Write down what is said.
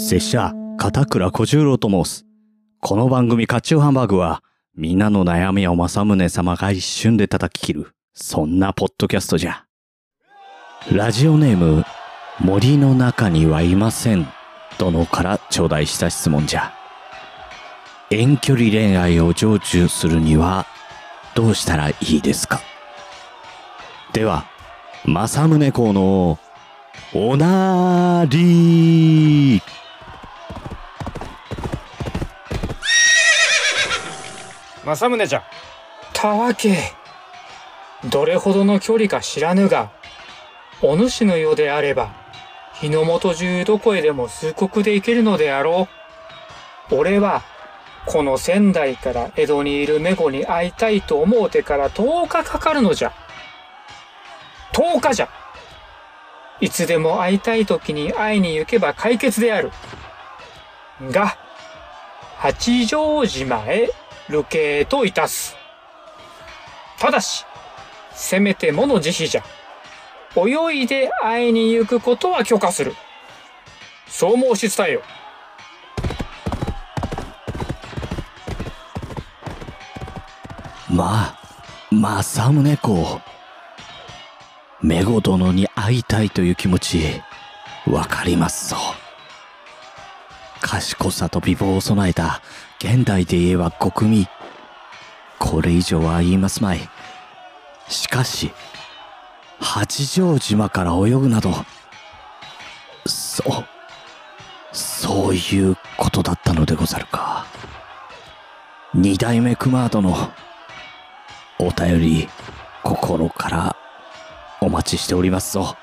拙者、片倉小十郎と申す。この番組、カチューハンバーグは、みんなの悩みを正宗様が一瞬で叩き切る、そんなポッドキャストじゃ。ラジオネーム、森の中にはいません。殿から頂戴した質問じゃ。遠距離恋愛を成就するには、どうしたらいいですか？では、正宗公の、おなーり政宗じゃ。たわけ。どれほどの距離か知らぬが、お主のようであれば、日の元中どこへでも数国で行けるのであろう。俺は、この仙台から江戸にいる猫に会いたいと思うてから10日かかるのじゃ。10日じゃ。いつでも会いたい時に会いに行けば解決である。が、八丈島へ流刑といたす。ただし、せめて物慈悲じゃ。泳いで会いに行くことは許可する。そう申し伝えよ。まあ、正宗公。メゴ殿に会いたいという気持ち、わかりますぞ。賢さと美貌を備えた現代で言えば国民。これ以上は言いますまい。しかし、八丈島から泳ぐなど、そう、そういうことだったのでござるか。二代目熊殿、お便り、心からお待ちしておりますぞ。